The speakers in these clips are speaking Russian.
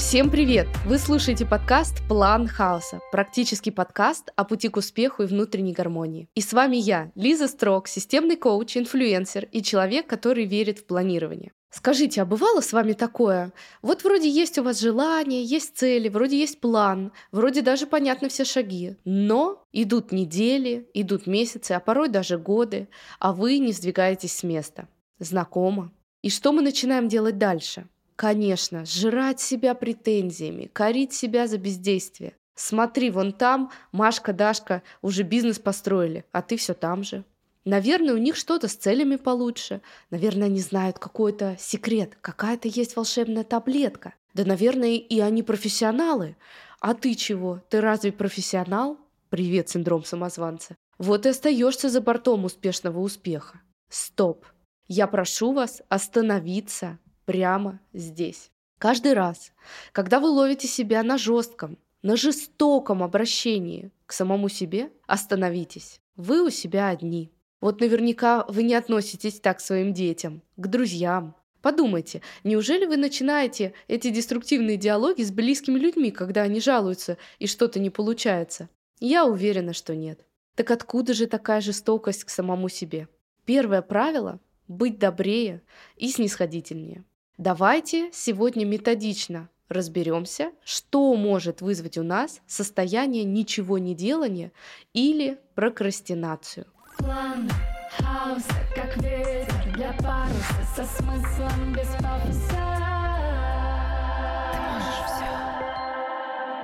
Всем привет! Вы слушаете подкаст «План хаоса» – практический подкаст о пути к успеху и внутренней гармонии. И с вами я, Лиза Строк, системный коуч, инфлюенсер и человек, который верит в планирование. Скажите, а бывало с вами такое? Вот вроде есть у вас желание, есть цели, вроде есть план, вроде даже понятны все шаги, но идут недели, идут месяцы, а порой даже годы, а вы не сдвигаетесь с места. Знакомо? И что мы начинаем делать дальше? Конечно, сжирать себя претензиями, корить себя за бездействие. Смотри, вон там Машка, Дашка уже бизнес построили, а ты все там же. Наверное, у них что-то с целями получше. Наверное, они знают какой-то секрет, какая-то есть волшебная таблетка. Да, наверное, и они профессионалы. А ты чего? Ты разве профессионал? Привет, синдром самозванца. Вот и остаешься за бортом успешного успеха. Стоп. Я прошу вас остановиться прямо здесь. Каждый раз, когда вы ловите себя на жестком, на жестоком обращении к самому себе, остановитесь. Вы у себя одни. Вот наверняка вы не относитесь так к своим детям, к друзьям. Подумайте, неужели вы начинаете эти деструктивные диалоги с близкими людьми, когда они жалуются и что-то не получается? Я уверена, что нет. Так откуда же такая жестокость к самому себе? Первое правило – быть добрее и снисходительнее. Давайте сегодня методично разберемся, что может вызвать у нас состояние ничего не делания или прокрастинацию. План хаоса, как ветер для паруса, со смыслом без пафоса.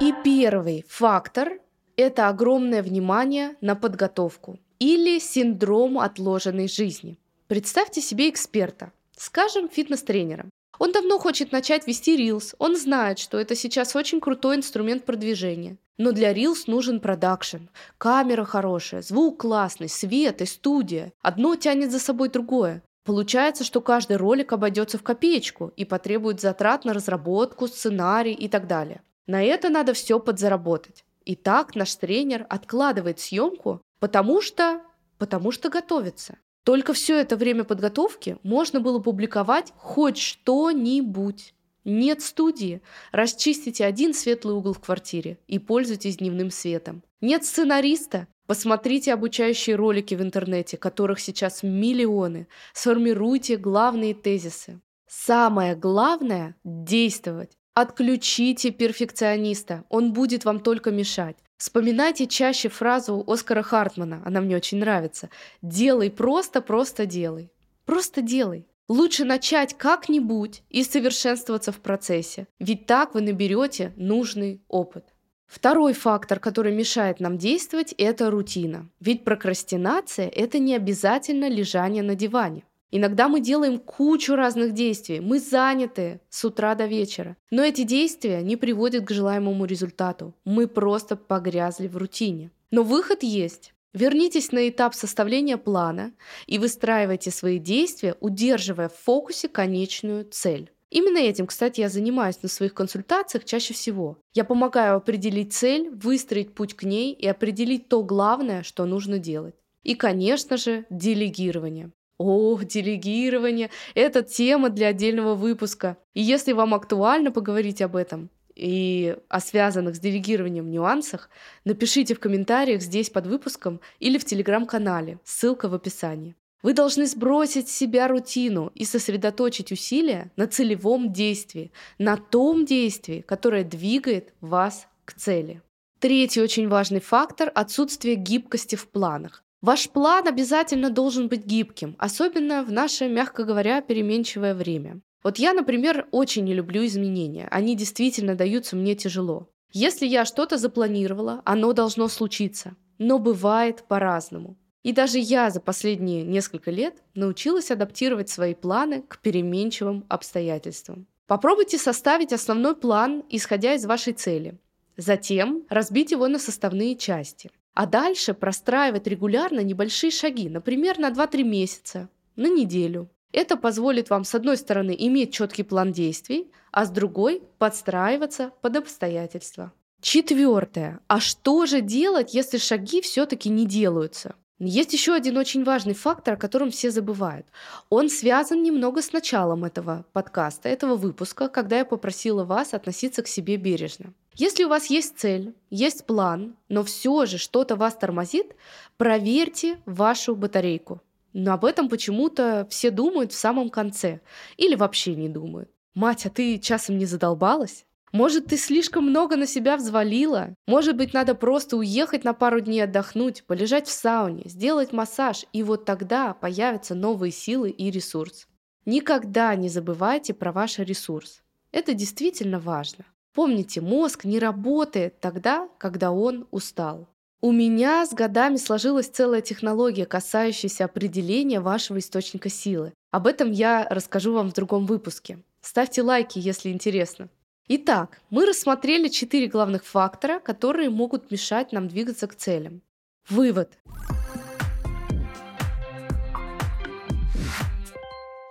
И первый фактор – это огромное внимание на подготовку или синдром отложенной жизни. Представьте себе эксперта, скажем, фитнес-тренера. Он давно хочет начать вести Reels, он знает, что это сейчас очень крутой инструмент продвижения. Но для Reels нужен продакшн. Камера хорошая, звук классный, свет и студия. Одно тянет за собой другое. Получается, что каждый ролик обойдется в копеечку и потребует затрат на разработку, сценарий и так далее. На это надо все подзаработать. И так наш тренер откладывает съемку, потому что, потому что готовится. Только все это время подготовки можно было публиковать хоть что-нибудь. Нет студии. Расчистите один светлый угол в квартире и пользуйтесь дневным светом. Нет сценариста. Посмотрите обучающие ролики в интернете, которых сейчас миллионы. Сформируйте главные тезисы. Самое главное – действовать. Отключите перфекциониста, он будет вам только мешать. Вспоминайте чаще фразу Оскара Хартмана, она мне очень нравится. «Делай просто, просто делай». Просто делай. Лучше начать как-нибудь и совершенствоваться в процессе, ведь так вы наберете нужный опыт. Второй фактор, который мешает нам действовать, это рутина. Ведь прокрастинация – это не обязательно лежание на диване. Иногда мы делаем кучу разных действий, мы заняты с утра до вечера. Но эти действия не приводят к желаемому результату. Мы просто погрязли в рутине. Но выход есть. Вернитесь на этап составления плана и выстраивайте свои действия, удерживая в фокусе конечную цель. Именно этим, кстати, я занимаюсь на своих консультациях чаще всего. Я помогаю определить цель, выстроить путь к ней и определить то главное, что нужно делать. И, конечно же, делегирование. О, делегирование – это тема для отдельного выпуска. И если вам актуально поговорить об этом и о связанных с делегированием нюансах, напишите в комментариях здесь под выпуском или в телеграм-канале, ссылка в описании. Вы должны сбросить с себя рутину и сосредоточить усилия на целевом действии, на том действии, которое двигает вас к цели. Третий очень важный фактор – отсутствие гибкости в планах. Ваш план обязательно должен быть гибким, особенно в наше, мягко говоря, переменчивое время. Вот я, например, очень не люблю изменения. Они действительно даются мне тяжело. Если я что-то запланировала, оно должно случиться. Но бывает по-разному. И даже я за последние несколько лет научилась адаптировать свои планы к переменчивым обстоятельствам. Попробуйте составить основной план, исходя из вашей цели. Затем разбить его на составные части. А дальше простраивать регулярно небольшие шаги, например, на 2-3 месяца, на неделю. Это позволит вам, с одной стороны, иметь четкий план действий, а с другой – подстраиваться под обстоятельства. Четвертое. А что же делать, если шаги все-таки не делаются? Есть еще один очень важный фактор, о котором все забывают. Он связан немного с началом этого подкаста, этого выпуска, когда я попросила вас относиться к себе бережно. Если у вас есть цель, есть план, но все же что-то вас тормозит, проверьте вашу батарейку. Но об этом почему-то все думают в самом конце или вообще не думают. Мать, а ты часом не задолбалась? Может, ты слишком много на себя взвалила? Может быть, надо просто уехать на пару дней отдохнуть, полежать в сауне, сделать массаж, и вот тогда появятся новые силы и ресурс. Никогда не забывайте про ваш ресурс. Это действительно важно. Помните, мозг не работает тогда, когда он устал. У меня с годами сложилась целая технология, касающаяся определения вашего источника силы. Об этом я расскажу вам в другом выпуске. Ставьте лайки, если интересно. Итак, мы рассмотрели четыре главных фактора, которые могут мешать нам двигаться к целям. Вывод.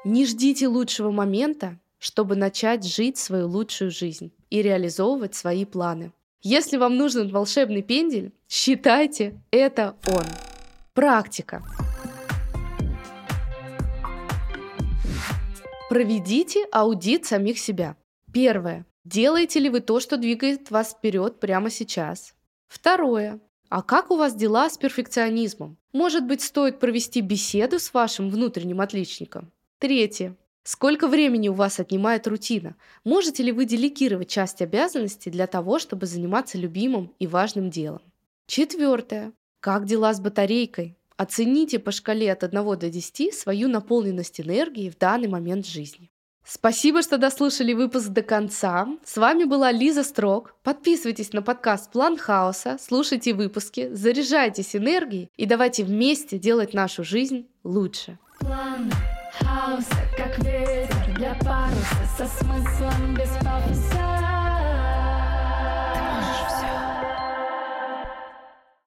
Не ждите лучшего момента, чтобы начать жить свою лучшую жизнь и реализовывать свои планы. Если вам нужен волшебный пендель, считайте, это он. Практика. Проведите аудит самих себя. Первое. Делаете ли вы то, что двигает вас вперед прямо сейчас? Второе. А как у вас дела с перфекционизмом? Может быть, стоит провести беседу с вашим внутренним отличником? Третье. Сколько времени у вас отнимает рутина? Можете ли вы делегировать часть обязанностей для того, чтобы заниматься любимым и важным делом? Четвертое. Как дела с батарейкой? Оцените по шкале от 1 до 10 свою наполненность энергии в данный момент жизни. Спасибо, что дослушали выпуск до конца. С вами была Лиза Строк. Подписывайтесь на подкаст «План хаоса», слушайте выпуски, заряжайтесь энергией и давайте вместе делать нашу жизнь лучше. План хаоса, как ветер для паруса, со смыслом без пафоса.